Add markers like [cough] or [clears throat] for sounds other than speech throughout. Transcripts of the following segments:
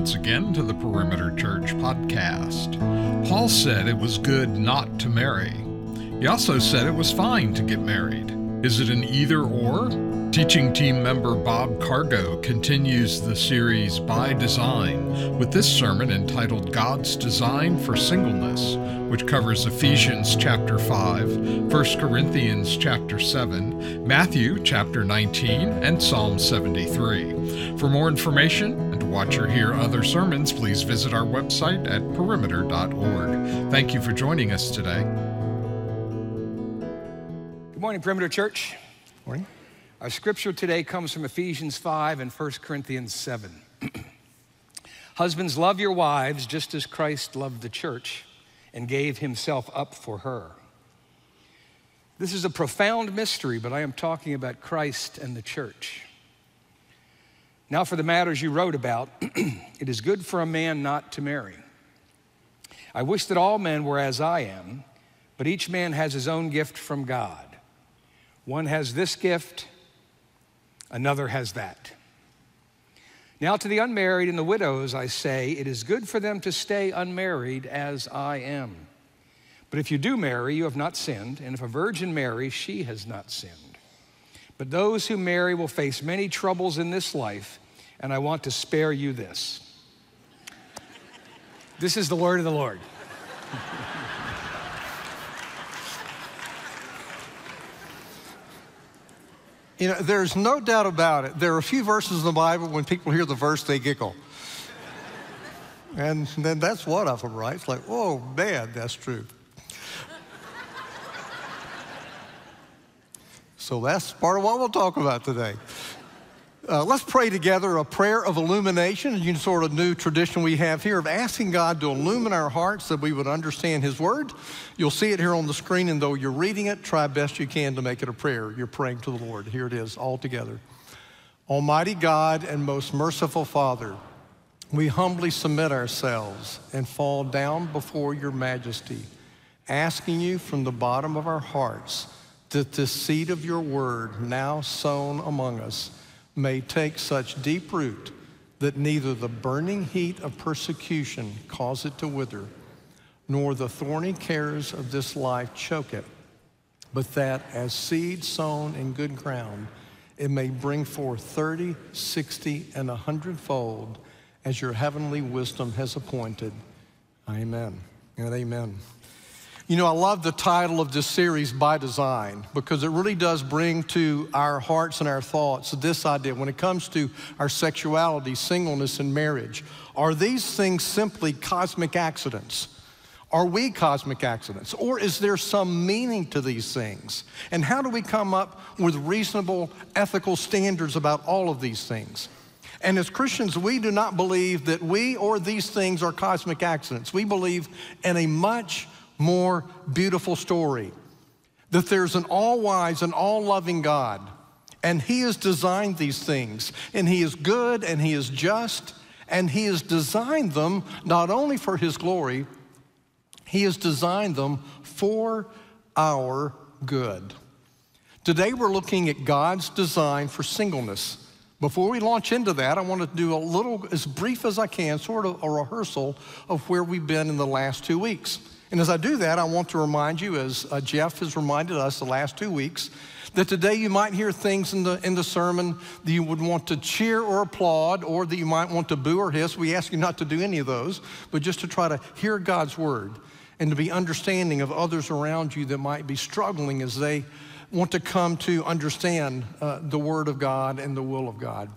once again to the Perimeter Church podcast. Paul said it was good not to marry. He also said it was fine to get married. Is it an either or? Teaching team member Bob Cargo continues the series By Design with this sermon entitled God's Design for Singleness, which covers Ephesians chapter 5, 1 Corinthians chapter 7, Matthew chapter 19, and Psalm 73. For more information watch or hear other sermons, please visit our website at perimeter.org. Thank you for joining us today. Good morning, Perimeter Church. Morning. Our scripture today comes from Ephesians 5 and 1 Corinthians 7. [clears throat] Husbands, love your wives just as Christ loved the church and gave himself up for her. This is a profound mystery, but I am talking about Christ and the church. Now, for the matters you wrote about, [clears throat] it is good for a man not to marry. I wish that all men were as I am, but each man has his own gift from God. One has this gift another has that. Now, to the unmarried and the widows, I say, it is good for them to stay unmarried as I am. But if you do marry, you have not sinned, and if a virgin marries, she has not sinned. But those who marry will face many troubles in this life, and I want to spare you this. this is the word of the Lord. You know, there's no doubt about it. There are a few verses in the Bible when people hear the verse, they giggle. and then that's one of them, right? It's like, oh man, that's true. so that's part of what we'll talk about today. Uh, let's pray together a prayer of illumination, a sort of new tradition we have here of asking God to illumine our hearts that we would understand His Word. You'll see it here on the screen, and though you're reading it, try best you can to make it a prayer. You're praying to the Lord. Here it is, all together. Almighty God and most merciful Father, we humbly submit ourselves and fall down before your majesty, asking you from the bottom of our hearts that the seed of your word now sown among us may take such deep root that neither the burning heat of persecution cause it to wither, nor the thorny cares of this life choke it, but that as seed sown in good ground, it may bring forth 30, 60, and a hundredfold as your heavenly wisdom has appointed. Amen and amen. You know, I love the title of this series, By Design, because it really does bring to our hearts and our thoughts this idea when it comes to our sexuality, singleness, and marriage. Are these things simply cosmic accidents? Are we cosmic accidents? Or is there some meaning to these things? And how do we come up with reasonable ethical standards about all of these things? And as Christians, we do not believe that we or these things are cosmic accidents. We believe in a much more beautiful story that there's an all wise and all loving God, and He has designed these things, and He is good and He is just, and He has designed them not only for His glory, He has designed them for our good. Today we're looking at God's design for singleness. Before we launch into that, I want to do a little, as brief as I can, sort of a rehearsal of where we've been in the last two weeks. And as I do that, I want to remind you, as uh, Jeff has reminded us the last two weeks, that today you might hear things in the, in the sermon that you would want to cheer or applaud, or that you might want to boo or hiss. We ask you not to do any of those, but just to try to hear God's word and to be understanding of others around you that might be struggling as they want to come to understand uh, the word of God and the will of God.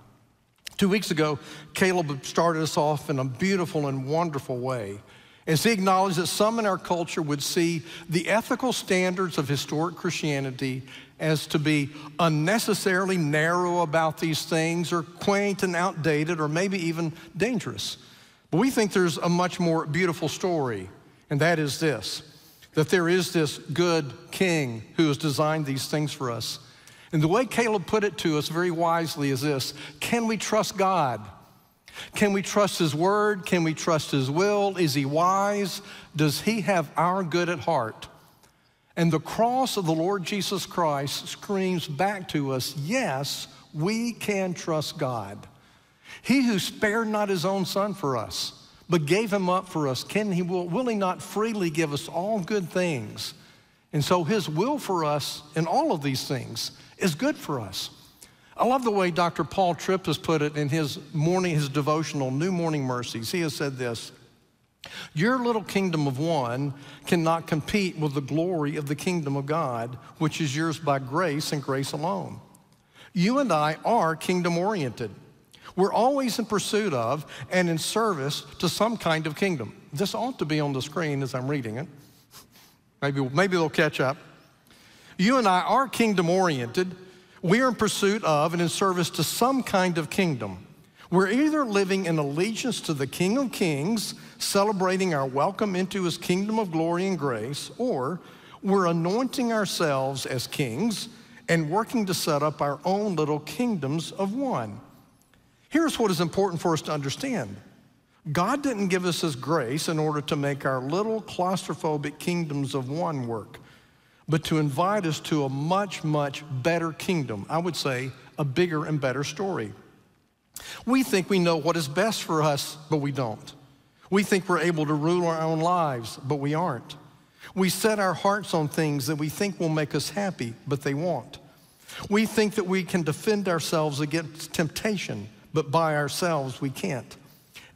Two weeks ago, Caleb started us off in a beautiful and wonderful way as he acknowledged that some in our culture would see the ethical standards of historic Christianity as to be unnecessarily narrow about these things or quaint and outdated or maybe even dangerous. But we think there's a much more beautiful story, and that is this that there is this good king who has designed these things for us. And the way Caleb put it to us very wisely is this Can we trust God? Can we trust His word? Can we trust His will? Is He wise? Does He have our good at heart? And the cross of the Lord Jesus Christ screams back to us yes, we can trust God. He who spared not his own son for us, but gave him up for us, can he will, will he not freely give us all good things? And so his will for us in all of these things is good for us. I love the way Dr. Paul Tripp has put it in his morning, his devotional, New Morning Mercies. He has said this Your little kingdom of one cannot compete with the glory of the kingdom of God, which is yours by grace and grace alone. You and I are kingdom oriented. We're always in pursuit of and in service to some kind of kingdom. This ought to be on the screen as I'm reading it. [laughs] Maybe, maybe they'll catch up. You and I are kingdom oriented. We are in pursuit of and in service to some kind of kingdom. We're either living in allegiance to the King of Kings, celebrating our welcome into his kingdom of glory and grace, or we're anointing ourselves as kings and working to set up our own little kingdoms of one. Here's what is important for us to understand God didn't give us His grace in order to make our little claustrophobic kingdoms of one work, but to invite us to a much, much better kingdom. I would say a bigger and better story. We think we know what is best for us, but we don't. We think we're able to rule our own lives, but we aren't. We set our hearts on things that we think will make us happy, but they won't. We think that we can defend ourselves against temptation, but by ourselves we can't.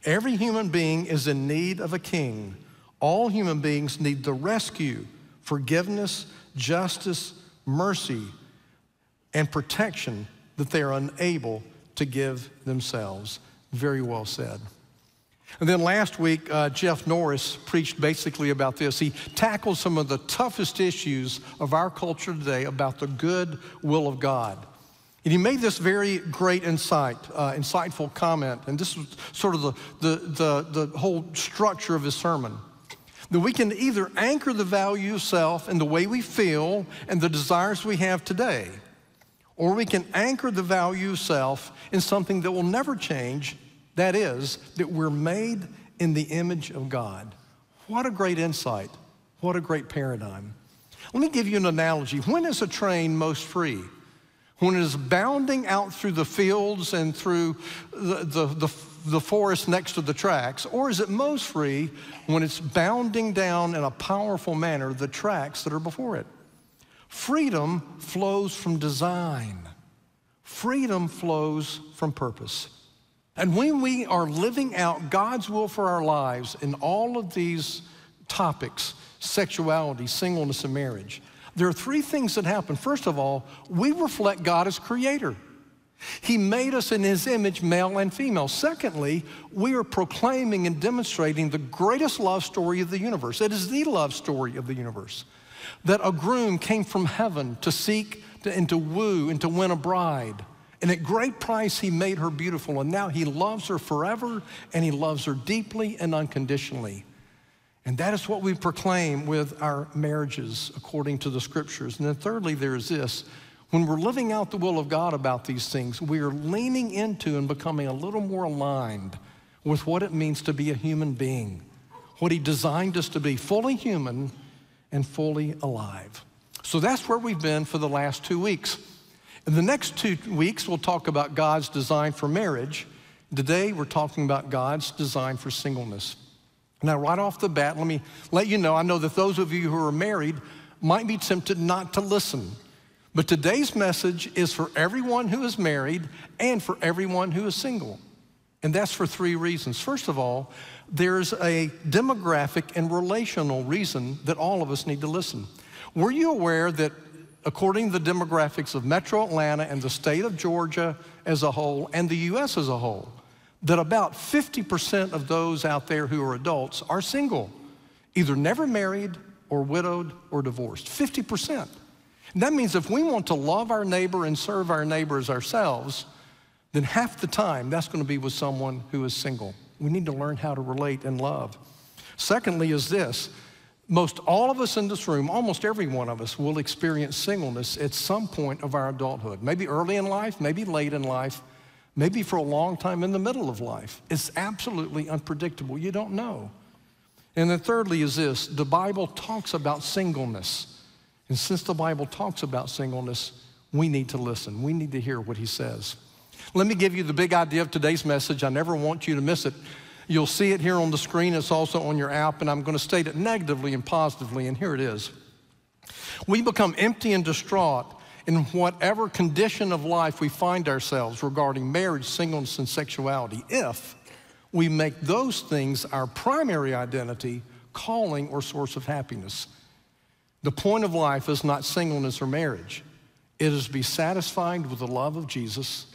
Every human being is in need of a king. All human beings need the rescue, forgiveness, justice, mercy, and protection that they are unable to give themselves. Very well said. And then last week, uh, Jeff Norris preached basically about this. He tackled some of the toughest issues of our culture today about the good will of God. And he made this very great insight, uh, insightful comment, and this was sort of the, the, the, the whole structure of his sermon. That we can either anchor the value of self in the way we feel and the desires we have today, or we can anchor the value of self in something that will never change, that is, that we're made in the image of God. What a great insight. What a great paradigm. Let me give you an analogy. When is a train most free? when it is bounding out through the fields and through the, the, the, the, forest next to the tracks? Or is it most free when it's bounding down in a powerful manner the tracks that are before it? Freedom flows from design, freedom flows from purpose. And when we are living out God's will for our lives in all of these topics sexuality, singleness, and marriage there are three things that happen. First of all, we reflect God as creator. He made us in his image, male and female. Secondly, we are proclaiming and demonstrating the greatest love story of the universe. It is the love story of the universe. That a groom came from heaven to seek to, and to woo and to win a bride. And at great price, he made her beautiful. And now he loves her forever and he loves her deeply and unconditionally. And that is what we proclaim with our marriages according to the scriptures. And then, thirdly, there is this when we're living out the will of God about these things, we are leaning into and becoming a little more aligned with what it means to be a human being, what He designed us to be fully human and fully alive. So that's where we've been for the last two weeks. In the next two weeks, we'll talk about God's design for marriage. Today, we're talking about God's design for singleness. Now, right off the bat, let me let you know I know that those of you who are married might be tempted not to listen. But today's message is for everyone who is married and for everyone who is single. And that's for three reasons. First of all, there's a demographic and relational reason that all of us need to listen. Were you aware that according to the demographics of metro Atlanta and the state of Georgia as a whole and the US as a whole, that about 50% of those out there who are adults are single, either never married or widowed or divorced. 50%. And that means if we want to love our neighbor and serve our neighbors ourselves, then half the time that's going to be with someone who is single. We need to learn how to relate and love. Secondly, is this most all of us in this room, almost every one of us, will experience singleness at some point of our adulthood. Maybe early in life, maybe late in life, maybe for a long time in the middle of life. It's absolutely unpredictable. You don't know. And then, thirdly, is this the Bible talks about singleness. And since the Bible talks about singleness, we need to listen. We need to hear what he says. Let me give you the big idea of today's message. I never want you to miss it. You'll see it here on the screen. It's also on your app, and I'm going to state it negatively and positively, and here it is. We become empty and distraught in whatever condition of life we find ourselves regarding marriage, singleness, and sexuality if we make those things our primary identity, calling, or source of happiness. The point of life is not singleness or marriage. It is to be satisfied with the love of Jesus,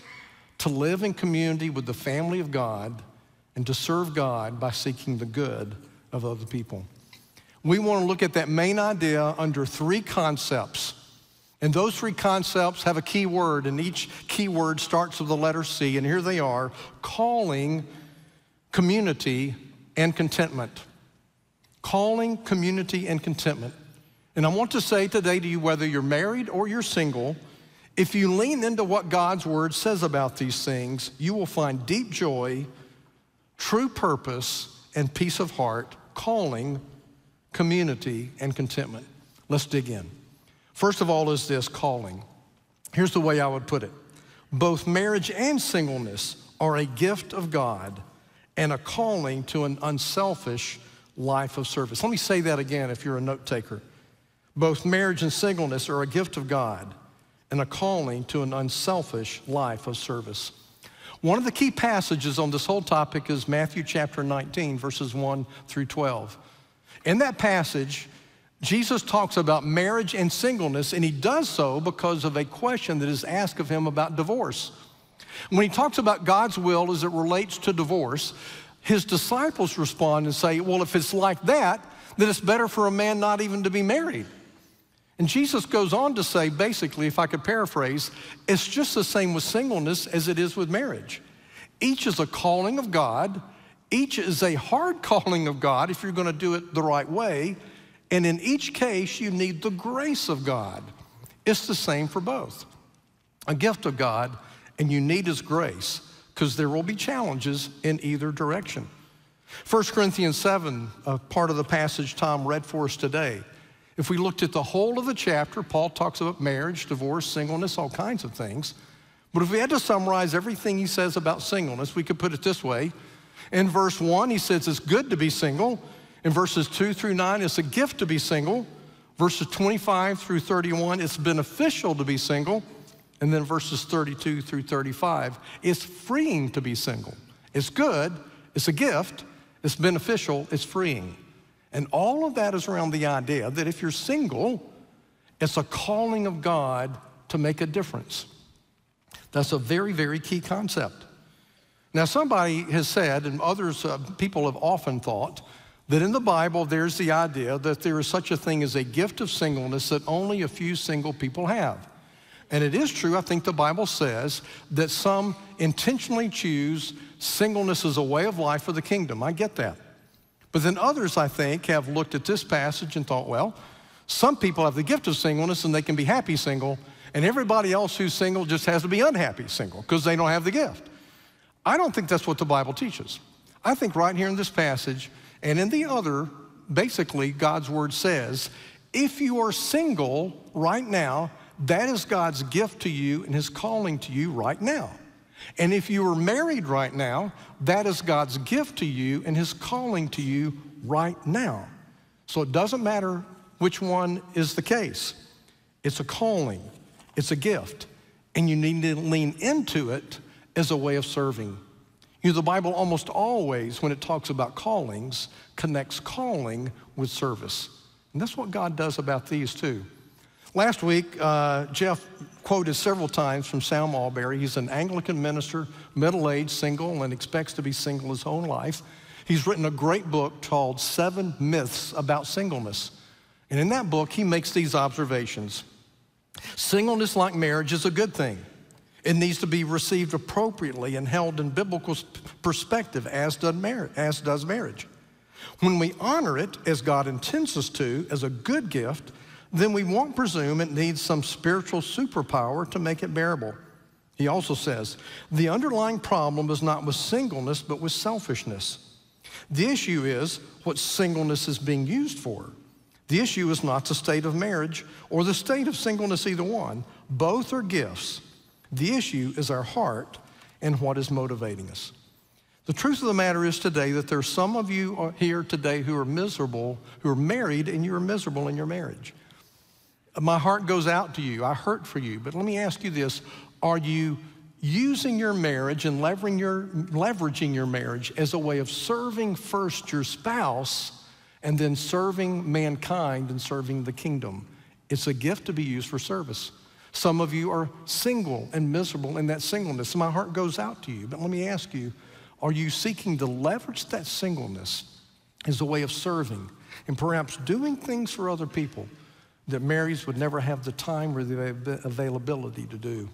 to live in community with the family of God, and to serve God by seeking the good of other people. We want to look at that main idea under three concepts. And those three concepts have a key word, and each key word starts with the letter C. And here they are calling, community, and contentment. Calling, community, and contentment. And I want to say today to you, whether you're married or you're single, if you lean into what God's word says about these things, you will find deep joy, true purpose, and peace of heart, calling, community, and contentment. Let's dig in. First of all, is this calling. Here's the way I would put it both marriage and singleness are a gift of God and a calling to an unselfish life of service. Let me say that again if you're a note taker. Both marriage and singleness are a gift of God and a calling to an unselfish life of service. One of the key passages on this whole topic is Matthew chapter 19, verses 1 through 12. In that passage, Jesus talks about marriage and singleness, and he does so because of a question that is asked of him about divorce. When he talks about God's will as it relates to divorce, his disciples respond and say, Well, if it's like that, then it's better for a man not even to be married. And Jesus goes on to say, basically, if I could paraphrase, it's just the same with singleness as it is with marriage. Each is a calling of God, each is a hard [laughs] calling of God if you're going to do it the right way. And in each case, you need the grace of God. It's the same for both. A gift of God, and you need His grace because there will be challenges in either direction. 1 Corinthians 7, a part of the passage Tom read for us today, if we looked at the whole of the chapter, Paul talks about marriage, divorce, singleness, all kinds of things. But if we had to summarize everything he says about singleness, we could put it this way. In verse 1, he says it's good to be single. In verses 2 through 9, it's a gift to be single. Verses 25 through 31, it's beneficial to be single. And then verses 32 through 35, it's freeing to be single. It's good, it's a gift, it's beneficial, it's freeing. And all of that is around the idea that if you're single, it's a calling of God to make a difference. That's a very, very key concept. Now, somebody has said, and others, uh, people have often thought, that in the Bible there's the idea that there is such a thing as a gift of singleness that only a few single people have. And it is true, I think the Bible says that some intentionally choose singleness as a way of life for the kingdom. I get that. But then others, I think, have looked at this passage and thought, well, some people have the gift of singleness and they can be happy single, and everybody else who's single just has to be unhappy single because they don't have the gift. I don't think that's what the Bible teaches. I think right here in this passage and in the other, basically, God's word says, if you are single right now, that is God's gift to you and his calling to you right now. And if you are married right now, that is God's gift to you and His calling to you right now. So it doesn't matter which one is the case, it's a calling, it's a gift, and you need to lean into it as a way of serving. You know, the Bible almost always, when it talks about callings, connects calling with service. And that's what God does about these too. Last week, uh, Jeff quoted several times from Sam Allberry. He's an Anglican minister, middle aged, single, and expects to be single his whole life. He's written a great book called Seven Myths About Singleness. And in that book, he makes these observations Singleness, like marriage, is a good thing. It needs to be received appropriately and held in biblical perspective, as does marriage. When we honor it as God intends us to, as a good gift, then we won't presume it needs some spiritual superpower to make it bearable. He also says, the underlying problem is not with singleness, but with selfishness. The issue is what singleness is being used for. The issue is not the state of marriage or the state of singleness, either one. Both are gifts. The issue is our heart and what is motivating us. The truth of the matter is today that there's some of you here today who are miserable, who are married, and you're miserable in your marriage. My heart goes out to you. I hurt for you. But let me ask you this Are you using your marriage and leveraging your, leveraging your marriage as a way of serving first your spouse and then serving mankind and serving the kingdom? It's a gift to be used for service. Some of you are single and miserable in that singleness. My heart goes out to you. But let me ask you are you seeking to leverage that singleness as a way of serving and perhaps doing things for other people that Marys would never have the time or the availability to do?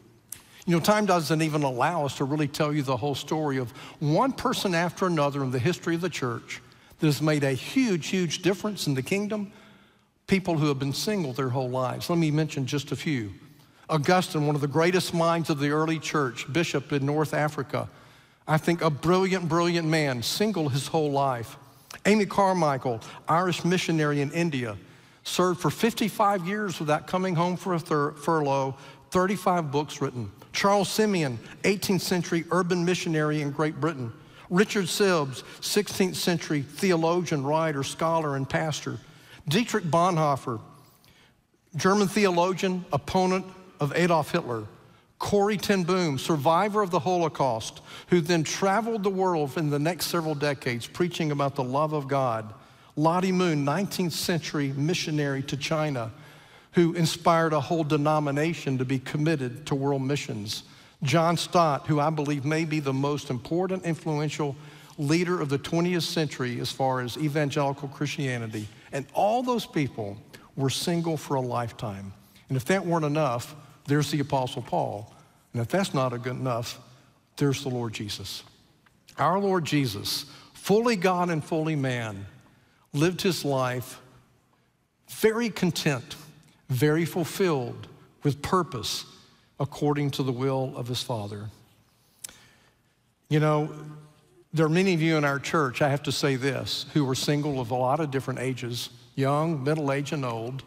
You know, time doesn't even allow us to really tell you the whole story of one person after another in the history of the church that has made a huge, huge difference in the kingdom. People who have been single their whole lives. Let me mention just a few. Augustine, one of the greatest minds of the early church, bishop in North Africa. I think a brilliant, brilliant man, single his whole life. Amy Carmichael, Irish missionary in India, served for 55 years without coming home for a furlough, 35 books written. Charles Simeon, 18th century urban missionary in Great Britain. Richard Sibbes, 16th century theologian, writer, scholar, and pastor. Dietrich Bonhoeffer, German theologian, opponent of Adolf Hitler. Corrie ten Boom, survivor of the Holocaust, who then traveled the world in the next several decades preaching about the love of God. Lottie Moon, 19th century missionary to China, who inspired a whole denomination to be committed to world missions. John Stott, who I believe may be the most important, influential leader of the 20th century as far as evangelical Christianity. And all those people were single for a lifetime. And if that weren't enough, there's the Apostle Paul. And if that's not good enough, there's the Lord Jesus. Our Lord Jesus, fully God and fully man, lived his life very content very fulfilled with purpose according to the will of his Father. You know, there are many of you in our church, I have to say this, who are single of a lot of different ages young, middle age, and old.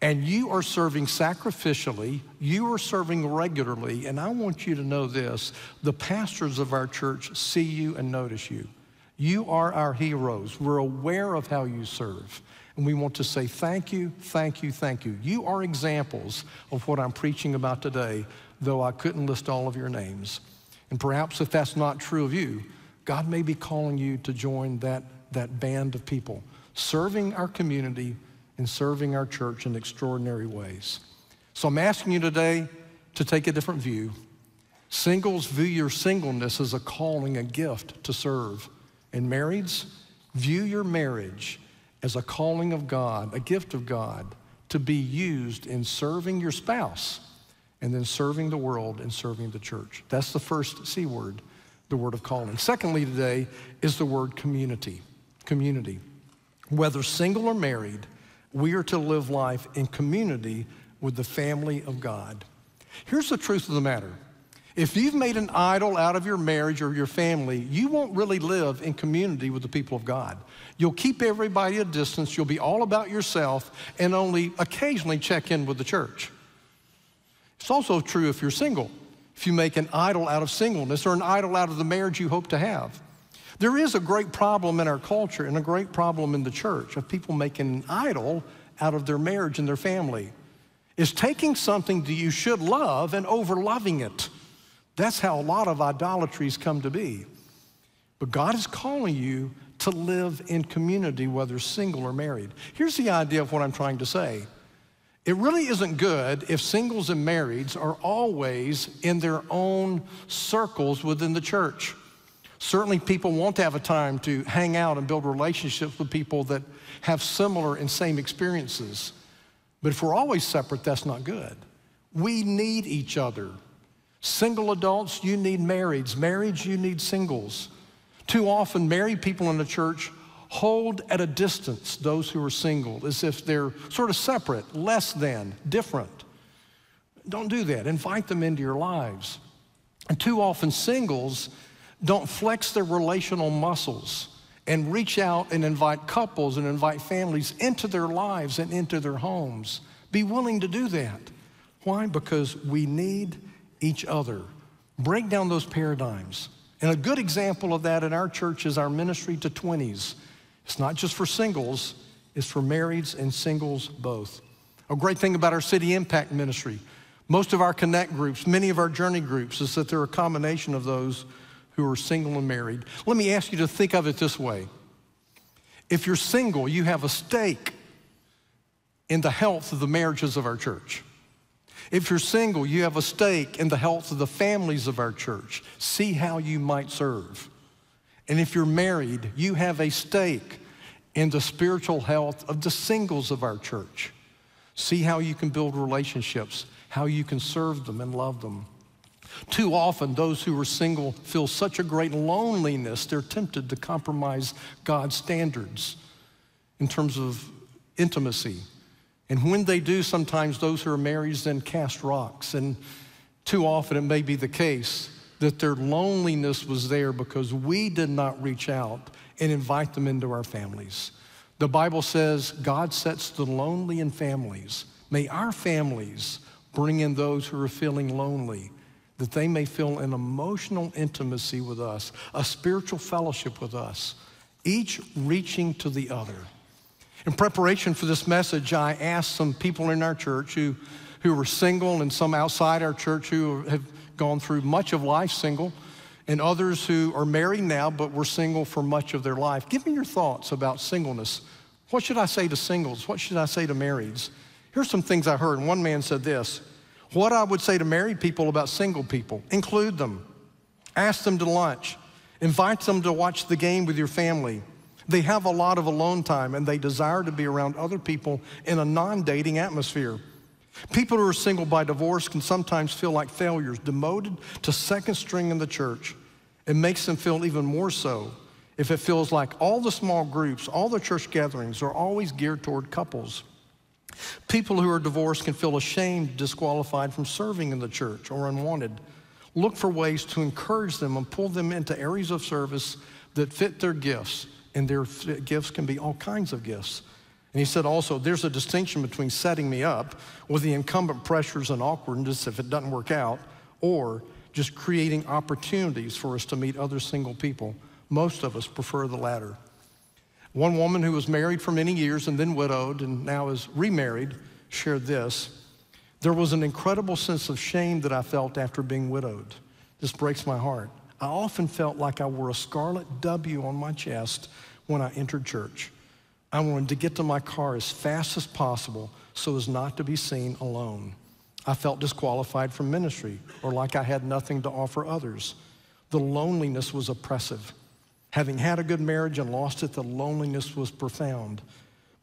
And you are serving sacrificially, you are serving regularly, and I want you to know this the pastors of our church see you and notice you. You are our heroes. We're aware of how you serve. And we want to say thank you, thank you, thank you. You are examples of what I'm preaching about today, though I couldn't list all of your names. And perhaps if that's not true of you, God may be calling you to join that, that band of people, serving our community and serving our church in extraordinary ways. So I'm asking you today to take a different view. Singles view your singleness as a calling, a gift to serve. And marrieds, view your marriage as a calling of God, a gift of God, to be used in serving your spouse and then serving the world and serving the church. That's the first C word, the word of calling. Secondly, today is the word community. Community. Whether single or married, we are to live life in community with the family of God. Here's the truth of the matter if you've made an idol out of your marriage or your family, you won't really live in community with the people of God. You'll keep everybody a distance, you'll be all about yourself, and only occasionally check in with the church. It's also true if you're single, if you make an idol out of singleness or an idol out of the marriage you hope to have. There is a great problem in our culture and a great problem in the church of people making an idol out of their marriage and their family. Is taking something that you should love and overloving it. That's how a lot of idolatries come to be. But God is calling you to live in community, whether single or married. Here's the idea of what I'm trying to say. It really isn't good if singles and marrieds are always in their own circles within the church. Certainly, people want to have a time to hang out and build relationships with people that have similar and same experiences. But if we're always separate, that's not good. We need each other. Single adults, you need marrieds. Marrieds, you need singles. Too often, married people in the church hold at a distance those who are single as if they're sort of separate, less than, different. Don't do that. Invite them into your lives. And too often, singles don't flex their relational muscles and reach out and invite couples and invite families into their lives and into their homes. Be willing to do that. Why? Because we need each other. Break down those paradigms. And a good example of that in our church is our ministry to 20s. It's not just for singles, it's for marrieds and singles both. A great thing about our City Impact ministry, most of our connect groups, many of our journey groups, is that they're a combination of those who are single and married. Let me ask you to think of it this way if you're single, you have a stake in the health of the marriages of our church. If you're single, you have a stake in the health of the families of our church. See how you might serve. And if you're married, you have a stake in the spiritual health of the singles of our church. See how you can build relationships, how you can serve them and love them. Too often, those who are single feel such a great loneliness, they're tempted to compromise God's standards in terms of intimacy. And when they do, sometimes those who are married then cast rocks. And too often, it may be the case that their loneliness was there because we did not reach out and invite them into our families. The Bible says God sets the lonely in families. May our families bring in those who are feeling lonely that they may feel an emotional intimacy with us, a spiritual fellowship with us, each reaching to the other. In preparation for this message, I asked some people in our church who, who were single and some outside our church who have gone through much of life single, and others who are married now but were single for much of their life. Give me your thoughts about singleness. What should I say to singles? What should I say to marrieds? Here's some things I heard. One man said this what I would say to married people about single people include them, ask them to lunch, invite them to watch the game with your family. They have a lot of alone time and they desire to be around other people in a non dating atmosphere. People who are single by divorce can sometimes feel like failures, demoted to second string in the church. It makes them feel even more so if it feels like all the small groups, all the church gatherings are always geared toward couples. People who are divorced can feel ashamed, disqualified from serving in the church, or unwanted. Look for ways to encourage them and pull them into areas of service that fit their gifts, and their gifts can be all kinds of gifts. And he said also, there's a distinction between setting me up with the incumbent pressures and awkwardness if it doesn't work out, or just creating opportunities for us to meet other single people. Most of us prefer the latter. One woman who was married for many years and then widowed and now is remarried shared this. There was an incredible sense of shame that I felt after being widowed. This breaks my heart. I often felt like I wore a scarlet W on my chest when I entered church. I wanted to get to my car as fast as possible so as not to be seen alone. I felt disqualified from ministry or like I had nothing to offer others. The loneliness was oppressive. Having had a good marriage and lost it, the loneliness was profound.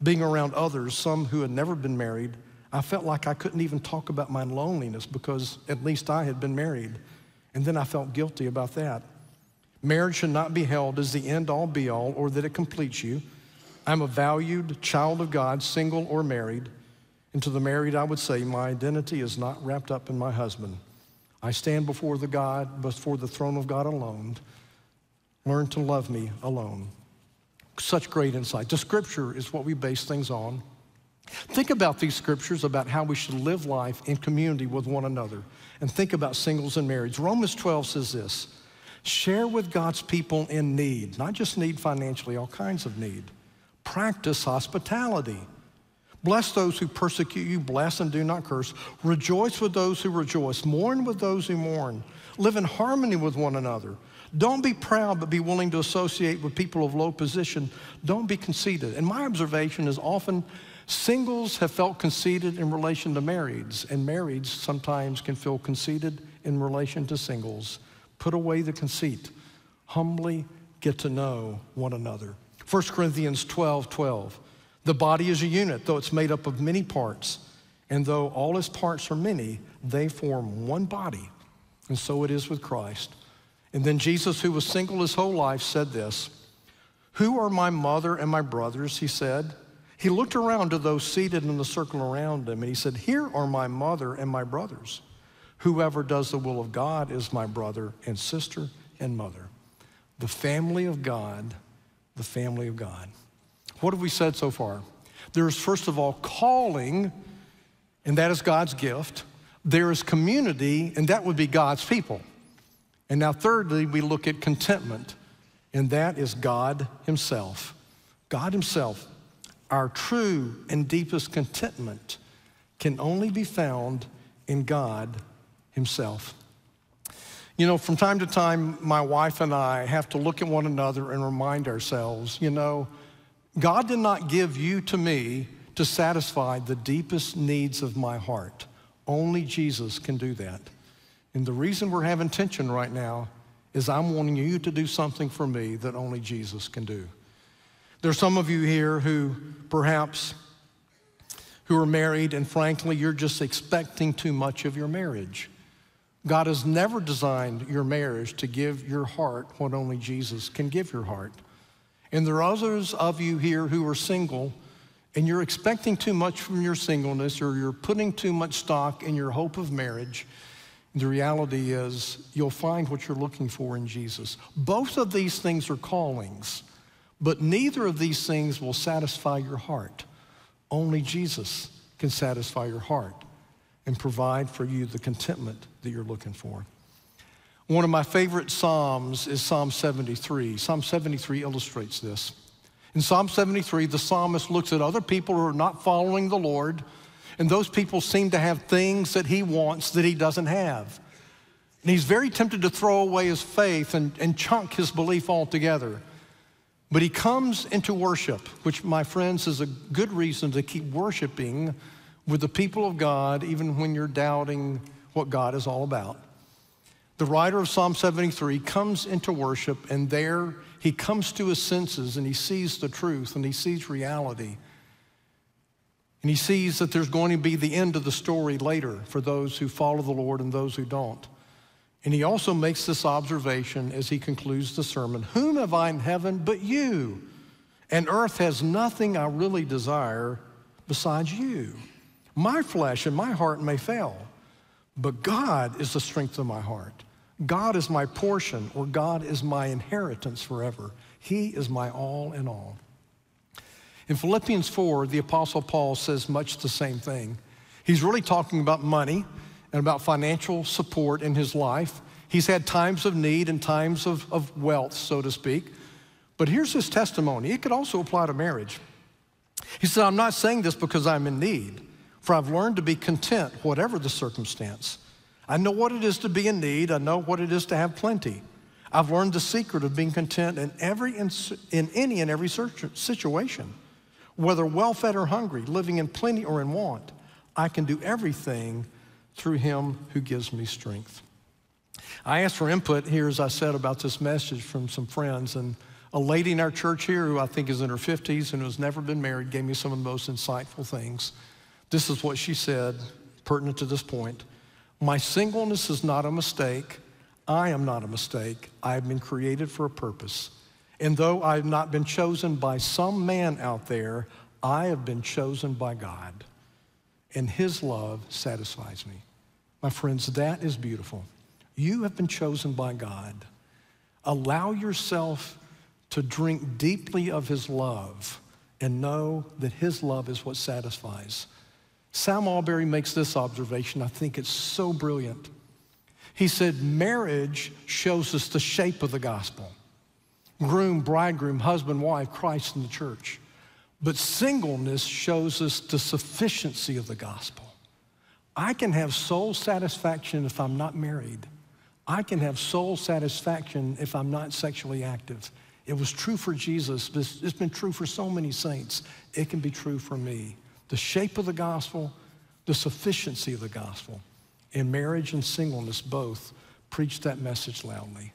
Being around others, some who had never been married, I felt like I couldn't even talk about my loneliness because at least I had been married. And then I felt guilty about that. Marriage should not be held as the end all be all or that it completes you. I'm a valued child of God, single or married. And to the married, I would say, my identity is not wrapped up in my husband. I stand before the God, before the throne of God alone. Learn to love me alone. Such great insight. The scripture is what we base things on. Think about these scriptures about how we should live life in community with one another. And think about singles and marriage. Romans 12 says this share with God's people in need, not just need financially, all kinds of need. Practice hospitality. Bless those who persecute you, bless and do not curse. Rejoice with those who rejoice, mourn with those who mourn. Live in harmony with one another. Don't be proud, but be willing to associate with people of low position. Don't be conceited. And my observation is often singles have felt conceited in relation to marrieds, and marrieds sometimes can feel conceited in relation to singles. Put away the conceit. Humbly get to know one another. 1 Corinthians 12 12. The body is a unit, though it's made up of many parts. And though all its parts are many, they form one body. And so it is with Christ. And then Jesus, who was single his whole life, said this Who are my mother and my brothers? He said. He looked around to those seated in the circle around him and he said, Here are my mother and my brothers. Whoever does the will of God is my brother and sister and mother. The family of God, the family of God. What have we said so far? There is, first of all, calling, and that is God's gift. There is community, and that would be God's people. And now, thirdly, we look at contentment, and that is God Himself. God Himself, our true and deepest contentment, can only be found in God Himself. You know, from time to time, my wife and I have to look at one another and remind ourselves, you know, God did not give you to me to satisfy the deepest needs of my heart. Only Jesus can do that. And the reason we're having tension right now is I'm wanting you to do something for me that only Jesus can do. There's some of you here who perhaps who are married and frankly you're just expecting too much of your marriage. God has never designed your marriage to give your heart what only Jesus can give your heart. And there are others of you here who are single and you're expecting too much from your singleness or you're putting too much stock in your hope of marriage. The reality is, you'll find what you're looking for in Jesus. Both of these things are callings, but neither of these things will satisfy your heart. Only Jesus can satisfy your heart and provide for you the contentment that you're looking for. One of my favorite Psalms is Psalm 73. Psalm 73 illustrates this. In Psalm 73, the psalmist looks at other people who are not following the Lord and those people seem to have things that he wants that he doesn't have. And he's very tempted to throw away his faith and, and chunk his belief altogether. But he comes into worship, which, my friends, is a good reason to keep worshiping with the people of God, even when you're doubting what God is all about. The writer of Psalm 73 comes into worship, and there he comes to his senses and he sees the truth and he sees reality. And he sees that there's going to be the end of the story later for those who follow the Lord and those who don't. And he also makes this observation as he concludes the sermon Whom have I in heaven but you? And earth has nothing I really desire besides you. My flesh and my heart may fail, but God is the strength of my heart. God is my portion, or God is my inheritance forever. He is my all in all. In Philippians 4, the Apostle Paul says much the same thing. He's really talking about money and about financial support in his life. He's had times of need and times of, of wealth, so to speak. But here's his testimony. It could also apply to marriage. He said, I'm not saying this because I'm in need, for I've learned to be content, whatever the circumstance. I know what it is to be in need, I know what it is to have plenty. I've learned the secret of being content in, every, in any and every situation whether well fed or hungry, living in plenty or in want, I can do everything through him who gives me strength. I asked for input here, as I said, about this message from some friends, and a lady in our church here who I think is in her 50s and who has never been married gave me some of the most insightful things. This is what she said, pertinent to this point. My singleness is not a mistake. I am not a mistake. I have been created for a purpose. And though I've not been chosen by some man out there, I have been chosen by God. And his love satisfies me. My friends, that is beautiful. You have been chosen by God. Allow yourself to drink deeply of his love and know that his love is what satisfies. Sam Allberry makes this observation. I think it's so brilliant. He said, Marriage shows us the shape of the gospel groom, bridegroom, husband, wife, Christ in the church. But singleness shows us the sufficiency of the gospel. I can have soul satisfaction if I'm not married. I can have soul satisfaction if I'm not sexually active. It was true for Jesus. It's been true for so many saints. It can be true for me. The shape of the gospel, the sufficiency of the gospel. In marriage and singleness, both preach that message loudly.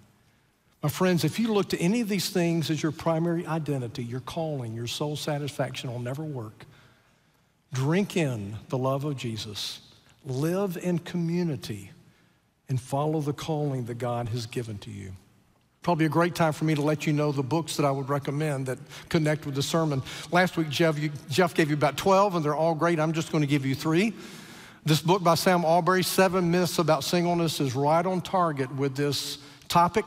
My friends, if you look to any of these things as your primary identity, your calling, your soul satisfaction will never work. Drink in the love of Jesus, live in community, and follow the calling that God has given to you. Probably a great time for me to let you know the books that I would recommend that connect with the sermon. Last week, Jeff, you, Jeff gave you about 12, and they're all great. I'm just going to give you three. This book by Sam Allberry, Seven Myths About Singleness, is right on target with this topic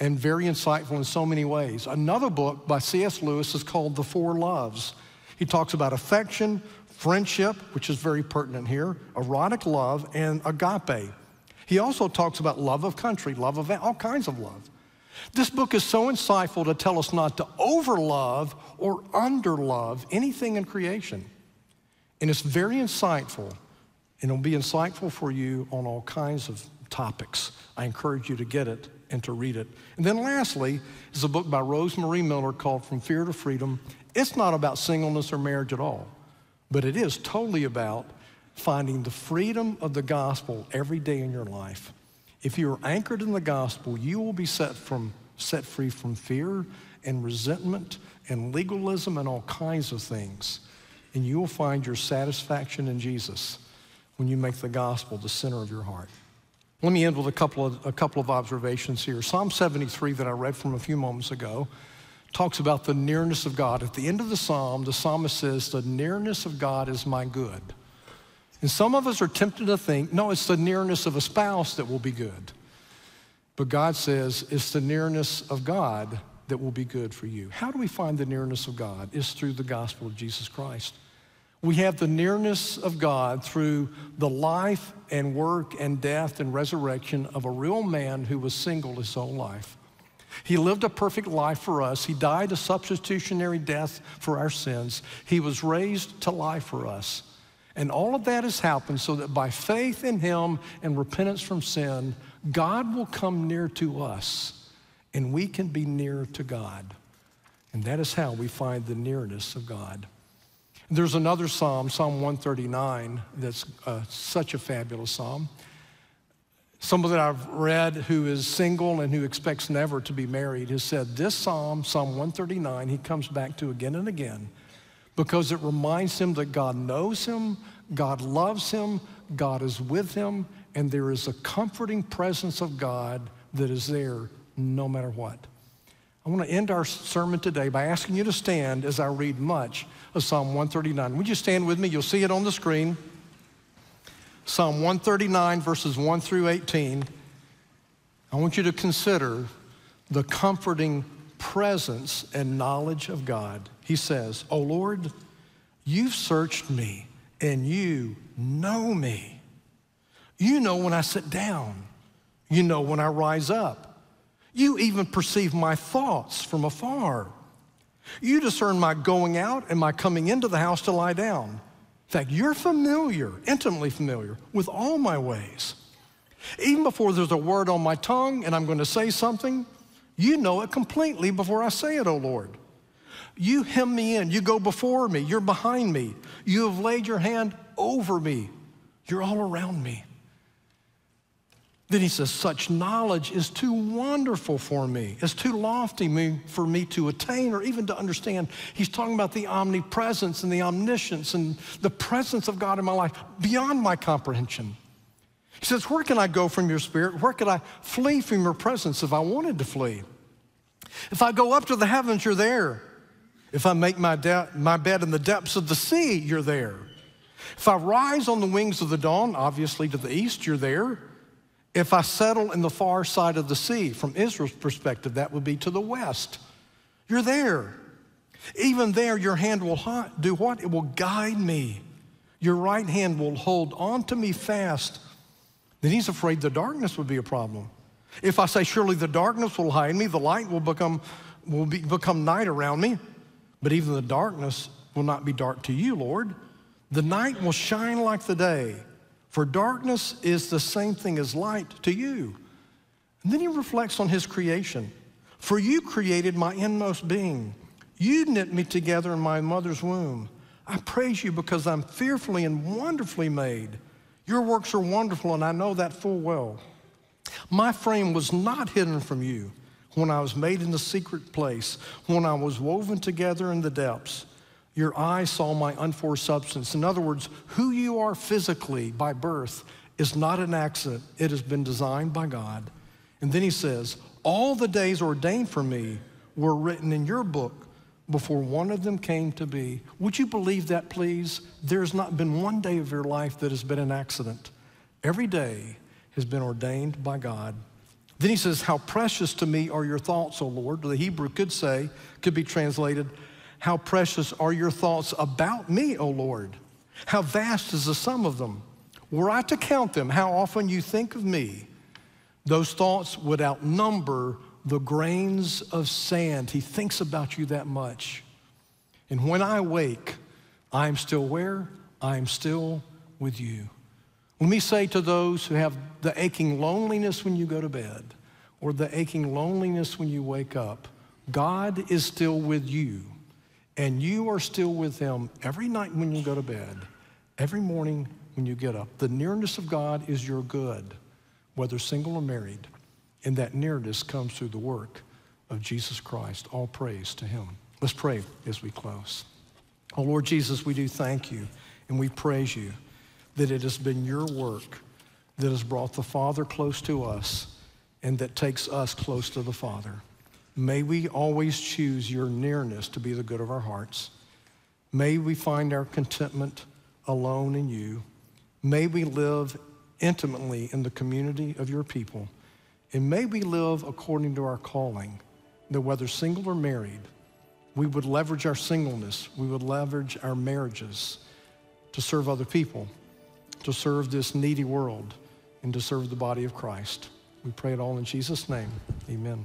and very insightful in so many ways. Another book by C.S. Lewis is called The Four Loves. He talks about affection, friendship, which is very pertinent here, erotic love, and agape. He also talks about love of country, love of all kinds of love. This book is so insightful to tell us not to overlove or underlove anything in creation. And it's very insightful, and it'll be insightful for you on all kinds of topics. I encourage you to get it and to read it. And then lastly is a book by Rose Marie Miller called From Fear to Freedom. It's not about singleness or marriage at all, but it is totally about finding the freedom of the gospel every day in your life. If you are anchored in the gospel, you will be set, from, set free from fear and resentment and legalism and all kinds of things. And you will find your satisfaction in Jesus when you make the gospel the center of your heart. Let me end with a couple of, a couple of observations here. Psalm 73 that I read from a few moments ago talks about the nearness of God. At the end of the psalm, the psalmist says, The nearness of God is my good. And some of us are tempted to think, no, it's the nearness of a spouse that will be good. But God says it's the nearness of God that will be good for you. How do we find the nearness of God? It's through the gospel of Jesus Christ. We have the nearness of God through the life and work and death and resurrection of a real man who was single his whole life. He lived a perfect life for us. He died a substitutionary death for our sins. He was raised to life for us. And all of that has happened so that by faith in Him and repentance from sin, God will come near to us and we can be near to God. And that is how we find the nearness of God. There's another psalm, Psalm 139, that's uh, such a fabulous psalm. Someone that I've read who is single and who expects never to be married has said this psalm, Psalm 139, he comes back to again and again because it reminds him that God knows him, God loves him, God is with him, and there is a comforting presence of God that is there no matter what. I want to end our sermon today by asking you to stand as I read much of Psalm 139. Would you stand with me? You'll see it on the screen. Psalm 139, verses 1 through 18. I want you to consider the comforting presence and knowledge of God. He says, O Lord, you've searched me and you know me. You know when I sit down, you know when I rise up. You even perceive my thoughts from afar. You discern my going out and my coming into the house to lie down. In fact, you're familiar, intimately familiar with all my ways. Even before there's a word on my tongue and I'm going to say something, you know it completely before I say it, O oh Lord. You hem me in. You go before me. You're behind me. You have laid your hand over me. You're all around me. Then he says, Such knowledge is too wonderful for me. It's too lofty for me to attain or even to understand. He's talking about the omnipresence and the omniscience and the presence of God in my life beyond my comprehension. He says, Where can I go from your spirit? Where could I flee from your presence if I wanted to flee? If I go up to the heavens, you're there. If I make my, de- my bed in the depths of the sea, you're there. If I rise on the wings of the dawn, obviously to the east, you're there. If I settle in the far side of the sea, from Israel's perspective, that would be to the west. You're there. Even there, your hand will do what? It will guide me. Your right hand will hold on to me fast. Then he's afraid the darkness would be a problem. If I say, surely the darkness will hide me, the light will become, will be, become night around me. But even the darkness will not be dark to you, Lord. The night will shine like the day. For darkness is the same thing as light to you. And then he reflects on his creation. For you created my inmost being. You knit me together in my mother's womb. I praise you because I'm fearfully and wonderfully made. Your works are wonderful, and I know that full well. My frame was not hidden from you when I was made in the secret place, when I was woven together in the depths. Your eyes saw my unforced substance. In other words, who you are physically by birth is not an accident, it has been designed by God. And then he says, All the days ordained for me were written in your book before one of them came to be. Would you believe that, please? There's not been one day of your life that has been an accident. Every day has been ordained by God. Then he says, How precious to me are your thoughts, O Lord. The Hebrew could say, could be translated, how precious are your thoughts about me, O Lord? How vast is the sum of them? were I to count them, how often you think of me, those thoughts would outnumber the grains of sand. He thinks about you that much. And when I wake, I am still where? I am still with you. Let me say to those who have the aching loneliness when you go to bed or the aching loneliness when you wake up, God is still with you, and you are still with Him every night when you go to bed, every morning when you get up. The nearness of God is your good, whether single or married, and that nearness comes through the work of Jesus Christ. All praise to Him. Let's pray as we close. Oh, Lord Jesus, we do thank you and we praise you that it has been your work that has brought the Father close to us and that takes us close to the Father. May we always choose your nearness to be the good of our hearts. May we find our contentment alone in you. May we live intimately in the community of your people. And may we live according to our calling, that whether single or married, we would leverage our singleness, we would leverage our marriages to serve other people, to serve this needy world, and to serve the body of Christ. We pray it all in Jesus' name. Amen.